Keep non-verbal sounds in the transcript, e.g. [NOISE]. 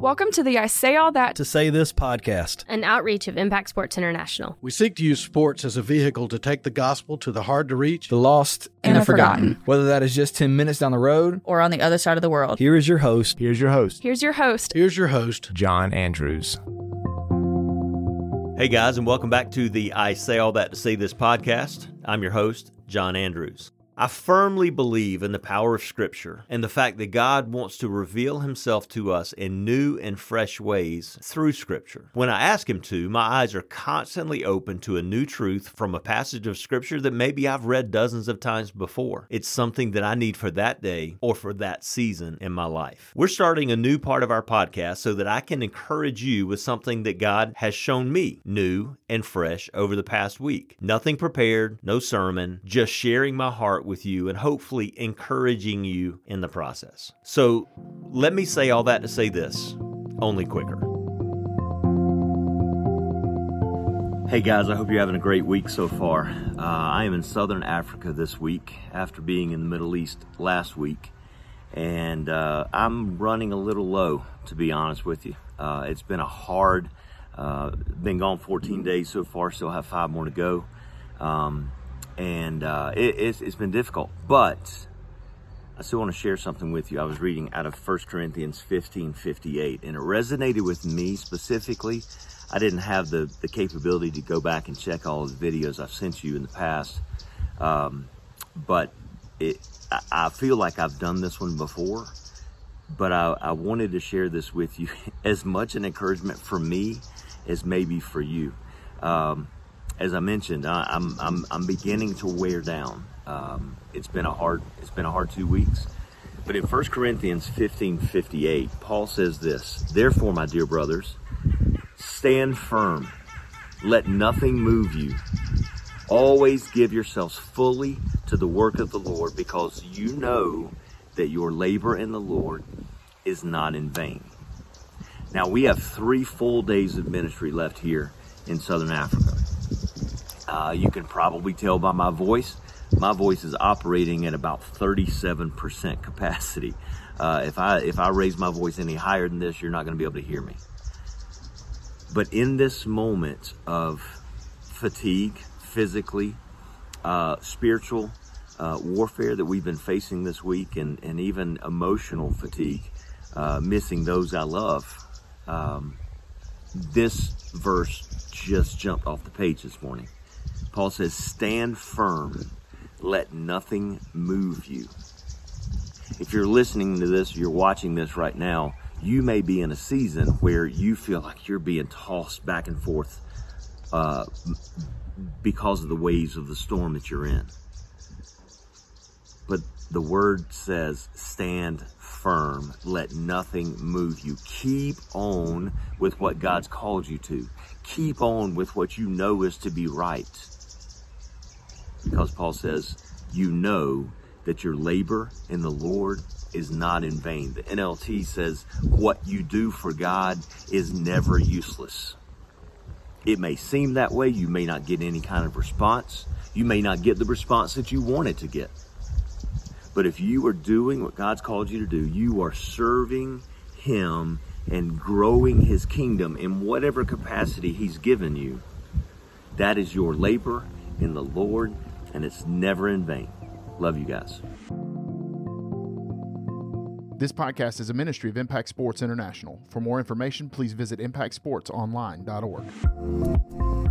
Welcome to the I Say All That to Say This podcast, an outreach of Impact Sports International. We seek to use sports as a vehicle to take the gospel to the hard to reach, the lost, and, and the forgotten. forgotten. Whether that is just 10 minutes down the road or on the other side of the world. Here is your host. Here's your host. Here's your host. Here's your host, John Andrews. Hey guys, and welcome back to the I Say All That to Say This podcast. I'm your host, John Andrews. I firmly believe in the power of Scripture and the fact that God wants to reveal Himself to us in new and fresh ways through Scripture. When I ask Him to, my eyes are constantly open to a new truth from a passage of Scripture that maybe I've read dozens of times before. It's something that I need for that day or for that season in my life. We're starting a new part of our podcast so that I can encourage you with something that God has shown me new and fresh over the past week. Nothing prepared, no sermon, just sharing my heart with you and hopefully encouraging you in the process. So let me say all that to say this only quicker. Hey guys, I hope you're having a great week so far. Uh, I am in southern Africa this week after being in the Middle East last week, and uh, I'm running a little low, to be honest with you. Uh, it's been a hard, uh, been gone 14 days so far, still have five more to go. Um, and uh, it, it's, it's been difficult. But I still want to share something with you. I was reading out of 1 Corinthians 15 58, and it resonated with me specifically. I didn't have the, the capability to go back and check all the videos I've sent you in the past, um, but it, I, I feel like I've done this one before. But I, I wanted to share this with you [LAUGHS] as much an encouragement for me as maybe for you. Um, as I mentioned, I, am I'm, I'm, I'm beginning to wear down. Um, it's been a hard it's been a hard two weeks. But in 1 Corinthians 15 58, Paul says this Therefore, my dear brothers, stand firm. Let nothing move you. Always give yourselves fully to the work of the Lord because you know that your labor in the Lord is not in vain. Now, we have three full days of ministry left here in Southern Africa. Uh, you can probably tell by my voice. My voice is operating at about 37% capacity. Uh, if I if I raise my voice any higher than this, you're not going to be able to hear me. But in this moment of fatigue, physically, uh, spiritual uh, warfare that we've been facing this week, and, and even emotional fatigue, uh, missing those I love, um, this verse just jumped off the page this morning. Paul says, Stand firm, let nothing move you. If you're listening to this, you're watching this right now, you may be in a season where you feel like you're being tossed back and forth uh, because of the waves of the storm that you're in. But the word says, stand firm. Let nothing move you. Keep on with what God's called you to. Keep on with what you know is to be right because Paul says, You know that your labor in the Lord is not in vain. The NLT says, What you do for God is never useless. It may seem that way. You may not get any kind of response. You may not get the response that you wanted to get. But if you are doing what God's called you to do, you are serving Him and growing His kingdom in whatever capacity He's given you. That is your labor in the Lord and it's never in vain. Love you guys. This podcast is a ministry of Impact Sports International. For more information, please visit impactsportsonline.org.